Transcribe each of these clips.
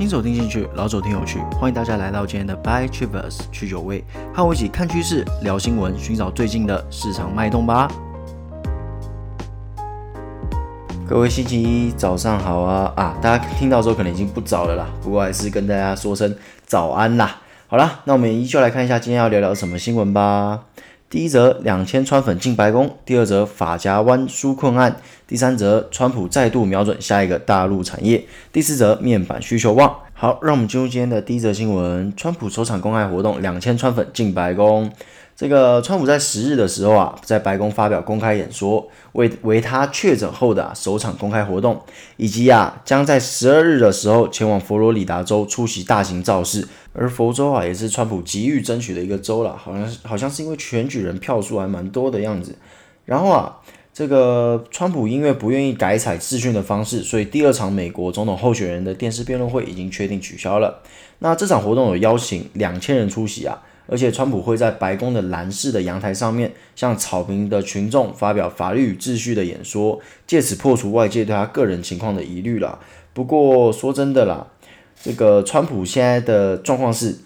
新手听进去，老手听有趣，欢迎大家来到今天的 By Travers 去酒味，和我一起看趋势、聊新闻，寻找最近的市场脉动吧。各位星期一早上好啊啊！大家听到的时候可能已经不早了啦，不过还是跟大家说声早安啦。好啦，那我们依旧来看一下今天要聊聊什么新闻吧。第一则，两千川粉进白宫；第二则，法夹湾纾困案；第三则，川普再度瞄准下一个大陆产业；第四则，面板需求旺。好，让我们进入今天的第一则新闻：川普首场公开活动，两千川粉进白宫。这个川普在十日的时候啊，在白宫发表公开演说，为为他确诊后的、首场公开活动，以及啊将在十二日的时候前往佛罗里达州出席大型造势。而佛州啊也是川普急于争取的一个州了，好像好像是因为选举人票数还蛮多的样子。然后啊，这个川普因为不愿意改采视讯的方式，所以第二场美国总统候选人的电视辩论会已经确定取消了。那这场活动有邀请两千人出席啊。而且，川普会在白宫的蓝室的阳台上面，向草坪的群众发表法律与秩序的演说，借此破除外界对他个人情况的疑虑啦。不过，说真的啦，这个川普现在的状况是，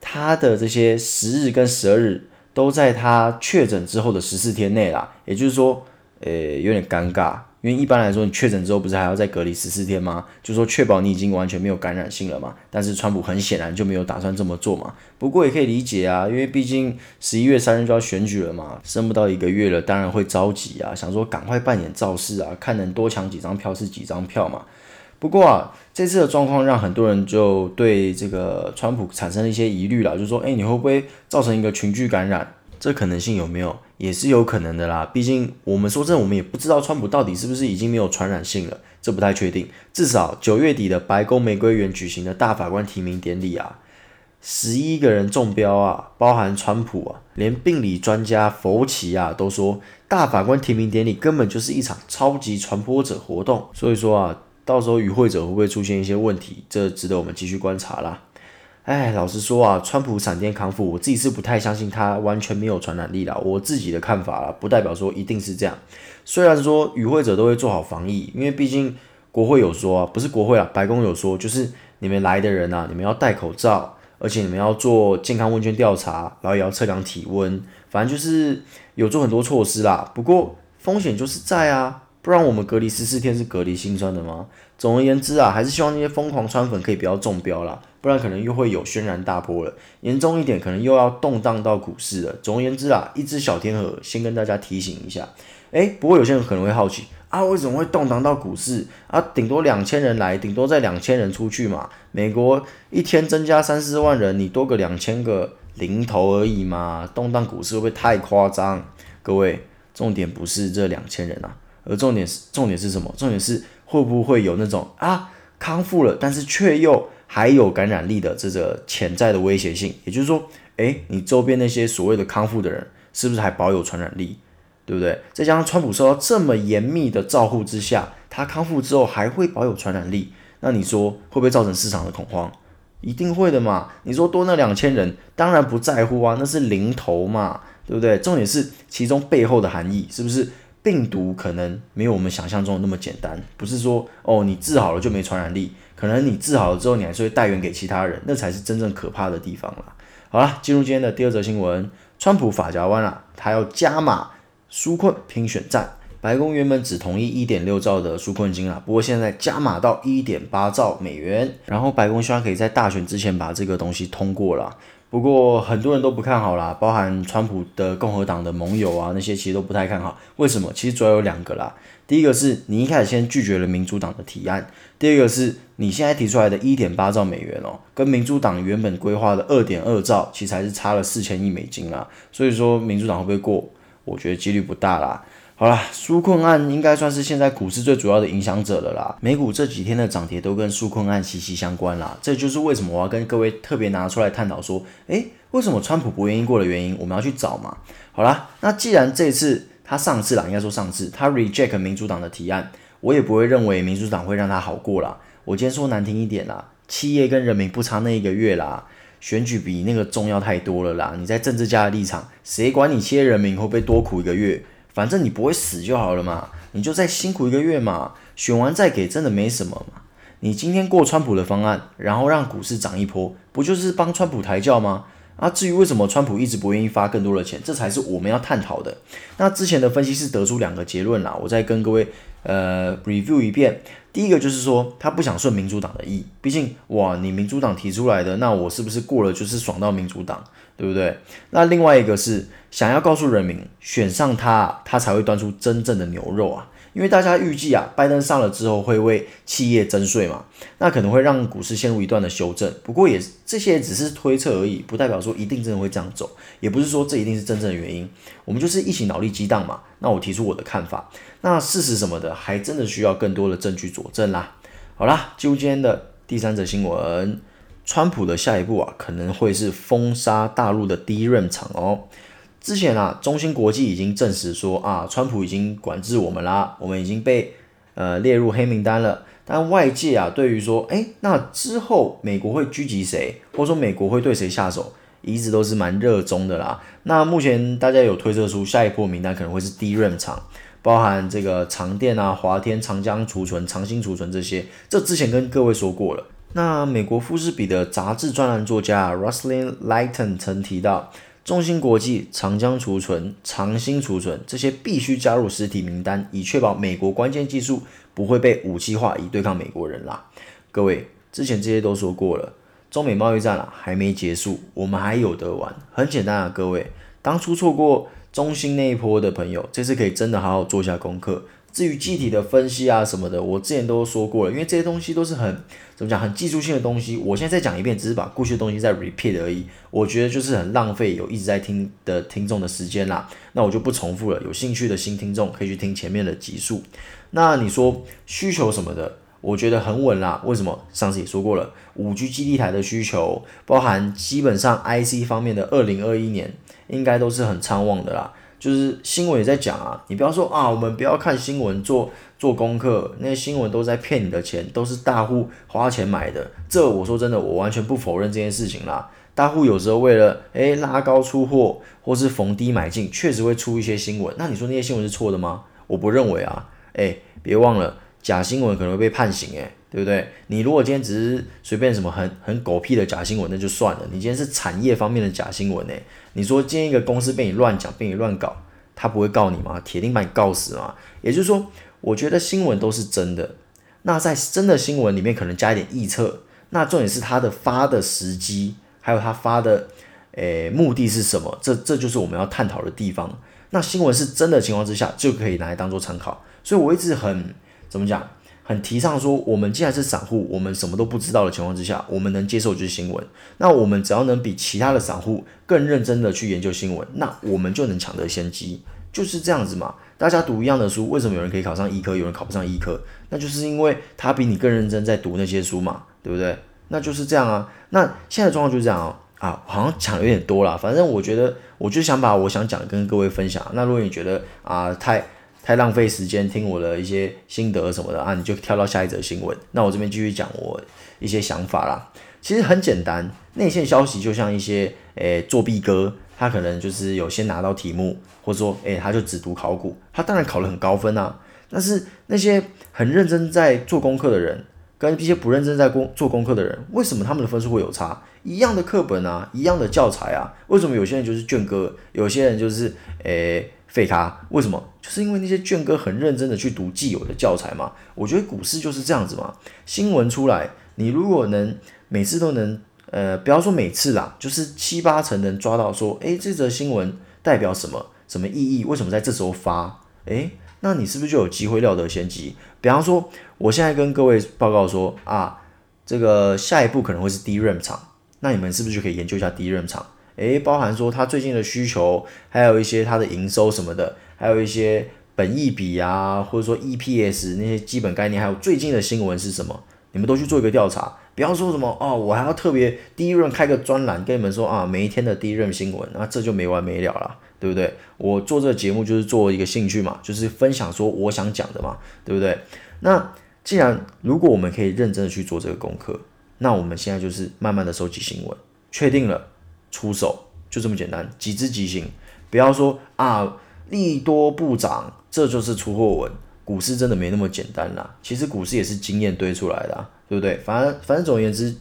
他的这些十日跟十二日都在他确诊之后的十四天内啦，也就是说，呃，有点尴尬。因为一般来说，你确诊之后不是还要再隔离十四天吗？就说确保你已经完全没有感染性了嘛。但是川普很显然就没有打算这么做嘛。不过也可以理解啊，因为毕竟十一月三日就要选举了嘛，剩不到一个月了，当然会着急啊，想说赶快办点造势啊，看能多抢几张票是几张票嘛。不过啊，这次的状况让很多人就对这个川普产生了一些疑虑了，就说，哎，你会不会造成一个群聚感染？这可能性有没有？也是有可能的啦。毕竟我们说真，我们也不知道川普到底是不是已经没有传染性了，这不太确定。至少九月底的白宫玫瑰园举行的大法官提名典礼啊，十一个人中标啊，包含川普啊，连病理专家佛奇啊都说，大法官提名典礼根本就是一场超级传播者活动。所以说啊，到时候与会者会不会出现一些问题，这值得我们继续观察啦。哎，老实说啊，川普闪电康复，我自己是不太相信他完全没有传染力啦。我自己的看法啦，不代表说一定是这样。虽然说与会者都会做好防疫，因为毕竟国会有说啊，不是国会啊，白宫有说，就是你们来的人啊，你们要戴口罩，而且你们要做健康问卷调查，然后也要测量体温，反正就是有做很多措施啦。不过风险就是在啊，不然我们隔离十四天是隔离心酸的吗？总而言之啊，还是希望那些疯狂川粉可以不要中标啦。不然可能又会有轩然大波了，严重一点可能又要动荡到股市了。总而言之啊，一只小天鹅，先跟大家提醒一下。诶，不过有些人可能会好奇啊，为什么会动荡到股市啊？顶多两千人来，顶多再两千人出去嘛。美国一天增加三四万人，你多个两千个零头而已嘛，动荡股市会不会太夸张？各位，重点不是这两千人啊，而重点是重点是什么？重点是会不会有那种啊康复了，但是却又还有感染力的这个潜在的威胁性，也就是说，诶，你周边那些所谓的康复的人，是不是还保有传染力，对不对？再加上川普受到这么严密的照护之下，他康复之后还会保有传染力，那你说会不会造成市场的恐慌？一定会的嘛。你说多那两千人，当然不在乎啊，那是零头嘛，对不对？重点是其中背后的含义，是不是病毒可能没有我们想象中的那么简单？不是说哦，你治好了就没传染力。可能你治好了之后，你还是会带源给其他人，那才是真正可怕的地方了。好啦，进入今天的第二则新闻：川普法夹弯了，他要加码纾困拼选战。白宫原本只同意一点六兆的纾困金啊，不过现在加码到一点八兆美元，然后白宫希望可以在大选之前把这个东西通过了。不过很多人都不看好啦，包含川普的共和党的盟友啊，那些其实都不太看好。为什么？其实主要有两个啦。第一个是你一开始先拒绝了民主党的提案，第二个是你现在提出来的一点八兆美元哦，跟民主党原本规划的二点二兆，其实还是差了四千亿美金啦。所以说民主党会不会过？我觉得几率不大啦。好啦，纾困案应该算是现在股市最主要的影响者了啦。美股这几天的涨跌都跟纾困案息息相关啦。这就是为什么我要跟各位特别拿出来探讨说，诶，为什么川普不愿意过的原因，我们要去找嘛。好啦，那既然这次。他上次啦，应该说上次他 reject 民主党的提案，我也不会认为民主党会让他好过啦。我今天说难听一点啦，企业跟人民不差那一个月啦，选举比那个重要太多了啦。你在政治家的立场，谁管你企业人民会不会多苦一个月？反正你不会死就好了嘛，你就再辛苦一个月嘛，选完再给，真的没什么嘛。你今天过川普的方案，然后让股市涨一波，不就是帮川普抬轿吗？啊，至于为什么川普一直不愿意发更多的钱，这才是我们要探讨的。那之前的分析是得出两个结论啦，我再跟各位呃 review 一遍。第一个就是说，他不想顺民主党的意，毕竟哇，你民主党提出来的，那我是不是过了就是爽到民主党，对不对？那另外一个是想要告诉人民，选上他，他才会端出真正的牛肉啊。因为大家预计啊，拜登上了之后会为企业征税嘛，那可能会让股市陷入一段的修正。不过也这些只是推测而已，不代表说一定真的会这样走，也不是说这一定是真正的原因。我们就是一起脑力激荡嘛。那我提出我的看法，那事实什么的还真的需要更多的证据佐证啦。好啦，进入今天的第三则新闻，川普的下一步啊，可能会是封杀大陆的 DRAM 厂哦。之前啊，中芯国际已经证实说啊，川普已经管制我们啦，我们已经被呃列入黑名单了。但外界啊，对于说，诶，那之后美国会狙击谁，或者说美国会对谁下手，一直都是蛮热衷的啦。那目前大家有推测出下一波名单可能会是 DRAM 厂，包含这个长电啊、华天、长江储存、长兴储存这些。这之前跟各位说过了。那美国富士比的杂志专栏作家 Russell Lighton 曾提到。中芯国际、长江储存、长兴储存这些必须加入实体名单，以确保美国关键技术不会被武器化以对抗美国人啦。各位，之前这些都说过了，中美贸易战啊还没结束，我们还有得玩。很简单啊，各位，当初错过中芯那一波的朋友，这次可以真的好好做下功课。至于具体的分析啊什么的，我之前都说过了，因为这些东西都是很怎么讲，很技术性的东西。我现在再讲一遍，只是把过去的东西再 repeat 而已。我觉得就是很浪费有一直在听的听众的时间啦。那我就不重复了。有兴趣的新听众可以去听前面的集数。那你说需求什么的，我觉得很稳啦。为什么？上次也说过了，五 G 基地台的需求，包含基本上 IC 方面的，二零二一年应该都是很畅旺的啦。就是新闻也在讲啊，你不要说啊，我们不要看新闻做做功课，那些新闻都在骗你的钱，都是大户花钱买的。这我说真的，我完全不否认这件事情啦。大户有时候为了诶拉高出货，或是逢低买进，确实会出一些新闻。那你说那些新闻是错的吗？我不认为啊。诶，别忘了假新闻可能会被判刑诶，对不对？你如果今天只是随便什么很很狗屁的假新闻，那就算了。你今天是产业方面的假新闻诶。你说今天一个公司被你乱讲，被你乱搞，他不会告你吗？铁定把你告死吗？也就是说，我觉得新闻都是真的。那在真的新闻里面，可能加一点臆测。那重点是他的发的时机，还有他发的，诶，目的是什么？这这就是我们要探讨的地方。那新闻是真的情况之下，就可以拿来当做参考。所以我一直很怎么讲？很提倡说，我们既然是散户，我们什么都不知道的情况之下，我们能接受就是新闻。那我们只要能比其他的散户更认真的去研究新闻，那我们就能抢得先机，就是这样子嘛。大家读一样的书，为什么有人可以考上医科，有人考不上医科？那就是因为他比你更认真在读那些书嘛，对不对？那就是这样啊。那现在状况就是这样哦。啊，好像讲的有点多了。反正我觉得，我就想把我想讲的跟各位分享。那如果你觉得啊太太浪费时间听我的一些心得什么的啊，你就跳到下一则新闻。那我这边继续讲我一些想法啦。其实很简单，内线消息就像一些诶、作弊哥，他可能就是有先拿到题目，或者说诶、他就只读考古，他当然考了很高分啊。但是那些很认真在做功课的人，跟一些不认真在工做功课的人，为什么他们的分数会有差？一样的课本啊，一样的教材啊，为什么有些人就是卷哥，有些人就是诶？废咖，为什么？就是因为那些卷哥很认真的去读既有的教材嘛。我觉得股市就是这样子嘛。新闻出来，你如果能每次都能，呃，不要说每次啦，就是七八成能抓到说，诶，这则新闻代表什么？什么意义？为什么在这时候发？诶，那你是不是就有机会料得先机？比方说，我现在跟各位报告说啊，这个下一步可能会是 DRAM 厂，那你们是不是就可以研究一下 DRAM 厂？诶，包含说他最近的需求，还有一些他的营收什么的，还有一些本益比啊，或者说 EPS 那些基本概念，还有最近的新闻是什么，你们都去做一个调查，不要说什么哦，我还要特别第一轮开个专栏跟你们说啊，每一天的第一轮新闻，那这就没完没了了，对不对？我做这个节目就是做一个兴趣嘛，就是分享说我想讲的嘛，对不对？那既然如果我们可以认真的去做这个功课，那我们现在就是慢慢的收集新闻，确定了。出手就这么简单，几只即行，不要说啊利多不涨，这就是出货文。股市真的没那么简单啦，其实股市也是经验堆出来的，对不对？反正反正总而言之，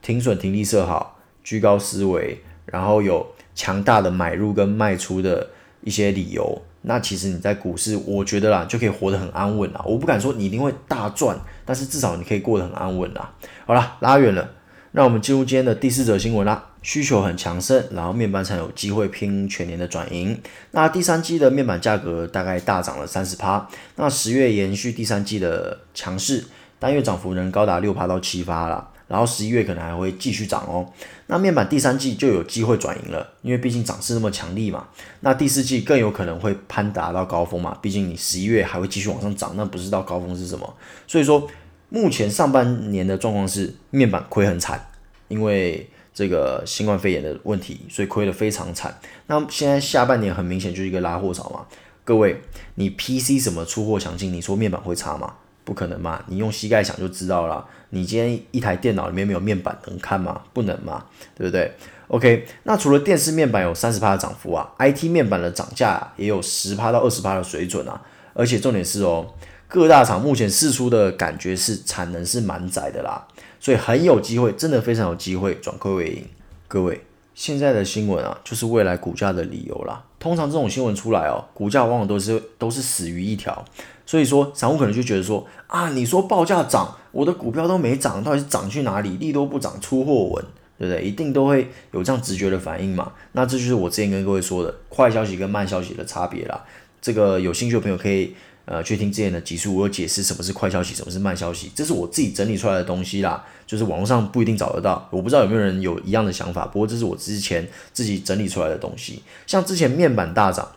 停损停利设好，居高思维，然后有强大的买入跟卖出的一些理由，那其实你在股市，我觉得啦，就可以活得很安稳啦。我不敢说你一定会大赚，但是至少你可以过得很安稳啦。好啦，拉远了。让我们进入今天的第四则新闻啦。需求很强盛，然后面板厂有机会拼全年的转盈。那第三季的面板价格大概大涨了三十趴。那十月延续第三季的强势，单月涨幅能高达六趴到七趴了。然后十一月可能还会继续涨哦。那面板第三季就有机会转盈了，因为毕竟涨势那么强力嘛。那第四季更有可能会攀达到高峰嘛，毕竟你十一月还会继续往上涨，那不知道高峰是什么。所以说。目前上半年的状况是面板亏很惨，因为这个新冠肺炎的问题，所以亏得非常惨。那现在下半年很明显就是一个拉货潮嘛。各位，你 PC 什么出货强劲，你说面板会差吗？不可能嘛，你用膝盖想就知道了。你今天一台电脑里面没有面板能看吗？不能嘛，对不对？OK，那除了电视面板有三十趴的涨幅啊，IT 面板的涨价也有十趴到二十趴的水准啊，而且重点是哦。各大厂目前试出的感觉是产能是满载的啦，所以很有机会，真的非常有机会转亏为盈。各位，现在的新闻啊，就是未来股价的理由啦。通常这种新闻出来哦，股价往往都是都是死于一条。所以说，散户可能就觉得说啊，你说报价涨，我的股票都没涨，到底是涨去哪里？利多不涨，出货稳，对不对？一定都会有这样直觉的反应嘛。那这就是我之前跟各位说的快消息跟慢消息的差别啦。这个有兴趣的朋友可以。呃，去听之前的集数，我有解释什么是快消息，什么是慢消息，这是我自己整理出来的东西啦，就是网络上不一定找得到，我不知道有没有人有一样的想法，不过这是我之前自己整理出来的东西。像之前面板大涨，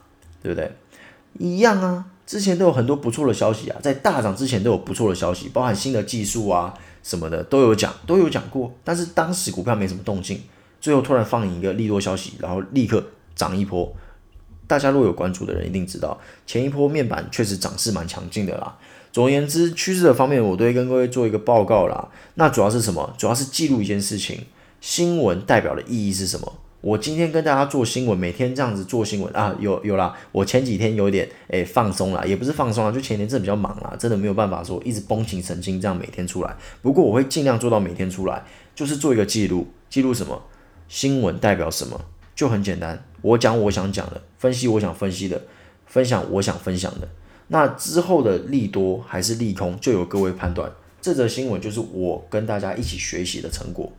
对不对？一样啊，之前都有很多不错的消息啊，在大涨之前都有不错的消息，包含新的技术啊什么的都有讲，都有讲过，但是当时股票没什么动静，最后突然放一个利多消息，然后立刻涨一波。大家如果有关注的人一定知道，前一波面板确实涨势蛮强劲的啦。总而言之，趋势的方面，我都会跟各位做一个报告啦。那主要是什么？主要是记录一件事情。新闻代表的意义是什么？我今天跟大家做新闻，每天这样子做新闻啊，有有啦。我前几天有点诶、放松了，也不是放松了，就前天真的比较忙啦，真的没有办法说一直绷紧神经这样每天出来。不过我会尽量做到每天出来，就是做一个记录，记录什么？新闻代表什么？就很简单，我讲我想讲的，分析我想分析的，分享我想分享的。那之后的利多还是利空，就由各位判断。这则新闻就是我跟大家一起学习的成果，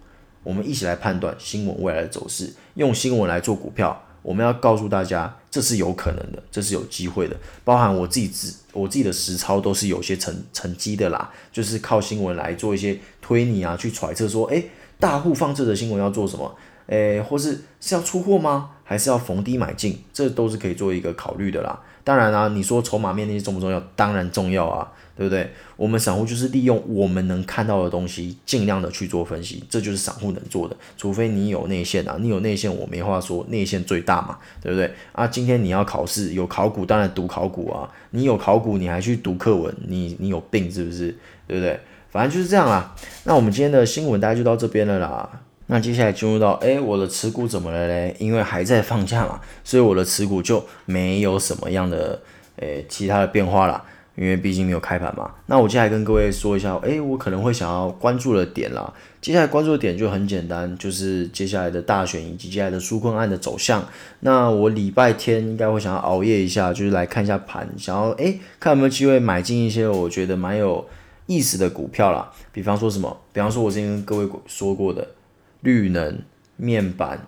我们一起来判断新闻未来的走势，用新闻来做股票。我们要告诉大家，这是有可能的，这是有机会的。包含我自己自我自己的实操都是有些成成绩的啦，就是靠新闻来做一些推理啊，去揣测说，诶，大户放这则新闻要做什么？诶，或是是要出货吗？还是要逢低买进？这都是可以做一个考虑的啦。当然啦、啊，你说筹码面那些重不重要？当然重要啊，对不对？我们散户就是利用我们能看到的东西，尽量的去做分析，这就是散户能做的。除非你有内线啊，你有内线，我没话说，内线最大嘛，对不对？啊，今天你要考试，有考古当然读考古啊，你有考古你还去读课文，你你有病是不是？对不对？反正就是这样啦。那我们今天的新闻大概就到这边了啦。那接下来进入到，诶，我的持股怎么了嘞？因为还在放假嘛，所以我的持股就没有什么样的，诶，其他的变化啦。因为毕竟没有开盘嘛。那我接下来跟各位说一下，诶，我可能会想要关注的点啦。接下来关注的点就很简单，就是接下来的大选以及接下来的纾困案的走向。那我礼拜天应该会想要熬夜一下，就是来看一下盘，想要，诶，看有没有机会买进一些我觉得蛮有意思的股票啦。比方说什么？比方说我之前跟各位说过的。绿能、面板，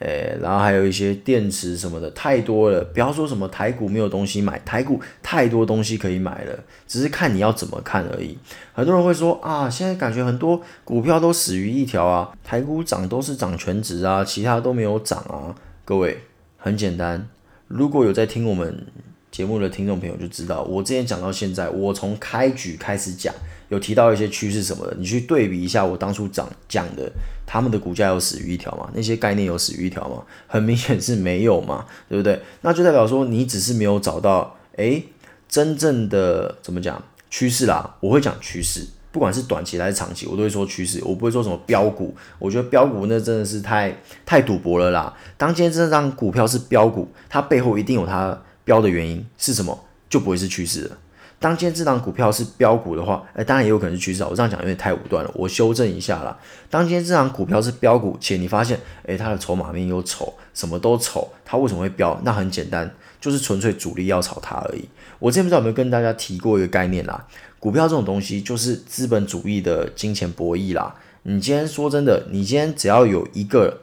诶、然后还有一些电池什么的，太多了。不要说什么台股没有东西买，台股太多东西可以买了，只是看你要怎么看而已。很多人会说啊，现在感觉很多股票都死于一条啊，台股涨都是涨全值啊，其他都没有涨啊。各位，很简单，如果有在听我们节目的听众朋友就知道，我之前讲到现在，我从开局开始讲。有提到一些趋势什么的，你去对比一下我当初讲讲的，他们的股价有死于一条吗？那些概念有死于一条吗？很明显是没有嘛，对不对？那就代表说你只是没有找到，诶，真正的怎么讲趋势啦？我会讲趋势，不管是短期还是长期，我都会说趋势，我不会说什么标股。我觉得标股那真的是太太赌博了啦。当今天这张股票是标股，它背后一定有它标的原因是什么？就不会是趋势了。当今天这档股票是标股的话，哎，当然也有可能是趋势。我这样讲有点太武断了，我修正一下啦。当今天这档股票是标股，且你发现，哎，它的筹码面又丑，什么都丑，它为什么会标？那很简单，就是纯粹主力要炒它而已。我之前不知道有没有跟大家提过一个概念啦，股票这种东西就是资本主义的金钱博弈啦。你今天说真的，你今天只要有一个，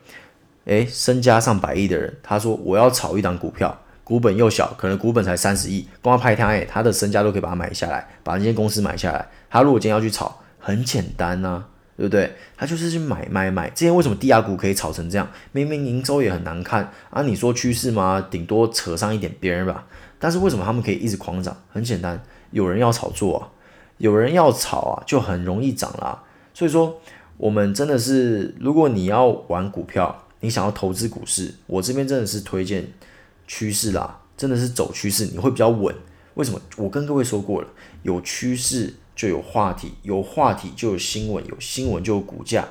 哎，身家上百亿的人，他说我要炒一档股票。股本又小，可能股本才三十亿，光拍他，哎，他的身家都可以把它买下来，把那间公司买下来。他如果今天要去炒，很简单呐、啊，对不对？他就是去买买买。之前为什么低价股可以炒成这样？明明营收也很难看啊，你说趋势吗？顶多扯上一点边儿吧。但是为什么他们可以一直狂涨？很简单，有人要炒作啊，有人要炒啊，就很容易涨啦。所以说，我们真的是，如果你要玩股票，你想要投资股市，我这边真的是推荐。趋势啦，真的是走趋势，你会比较稳。为什么？我跟各位说过了，有趋势就有话题，有话题就有新闻，有新闻就有股价，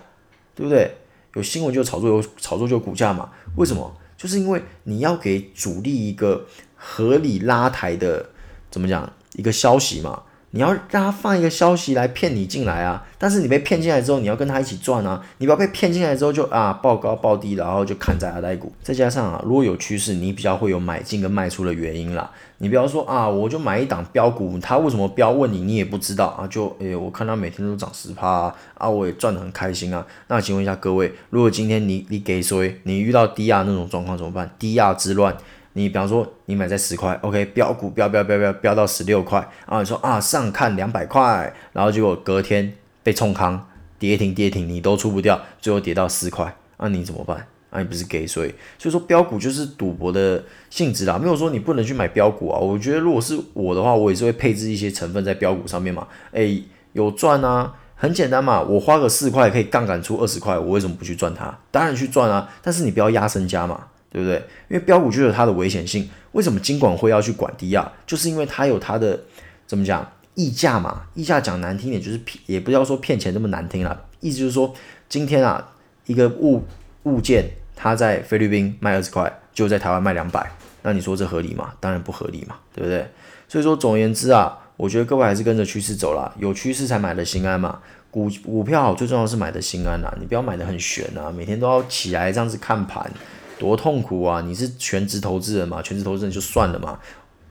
对不对？有新闻就有炒作，有炒作就有股价嘛。为什么？就是因为你要给主力一个合理拉抬的，怎么讲？一个消息嘛。你要让他放一个消息来骗你进来啊，但是你被骗进来之后，你要跟他一起赚啊，你不要被骗进来之后就啊报高报低，然后就砍在阿呆股。再加上啊，如果有趋势，你比较会有买进跟卖出的原因啦。你不要说啊，我就买一档标股，他为什么标？问你你也不知道啊，就诶、我看他每天都涨十趴啊，啊，我也赚得很开心啊。那请问一下各位，如果今天你你给谁，你遇到低压那种状况怎么办？低压之乱。你比方说，你买在十块，OK，标股标标标标标到十六块，然后你说啊上看两百块，然后结果隔天被冲康跌停跌停，你都出不掉，最后跌到四块，那、你怎么办？那、啊、你不是给谁？所以说标股就是赌博的性质啦，没有说你不能去买标股啊。我觉得如果是我的话，我也是会配置一些成分在标股上面嘛。诶，有赚啊，很简单嘛，我花个四块可以杠杆出二十块，我为什么不去赚它？当然去赚啊，但是你不要压身家嘛。对不对？因为标股就有它的危险性。为什么金管会要去管低压？就是因为它有它的怎么讲溢价嘛？溢价讲难听点就是骗，也不要说骗钱那么难听啦。意思就是说，今天啊，一个物物件它在菲律宾卖二十块，就在台湾卖两百，那你说这合理吗？当然不合理嘛，对不对？所以说，总而言之啊，我觉得各位还是跟着趋势走啦，有趋势才买得心安嘛。股股票好，最重要是买得心安啦，你不要买得很悬啊，每天都要起来这样子看盘。多痛苦啊！你是全职投资人嘛？全职投资人就算了嘛。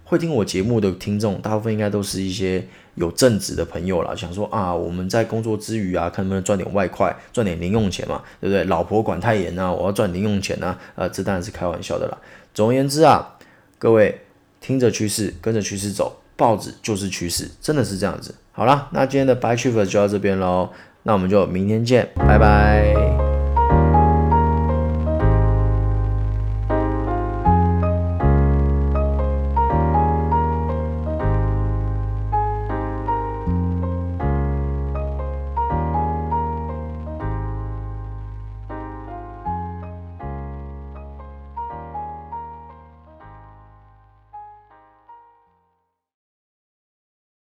会听我节目的听众，大部分应该都是一些有正职的朋友啦。想说啊，我们在工作之余啊，看能不能赚点外快，赚点零用钱嘛，对不对？老婆管太严啊，我要赚零用钱啊。呃，这当然是开玩笑的啦。总而言之啊，各位听着趋势，跟着趋势走，报纸就是趋势，真的是这样子。好啦，那今天的 Buy Chief 就到这边喽，那我们就明天见，拜拜。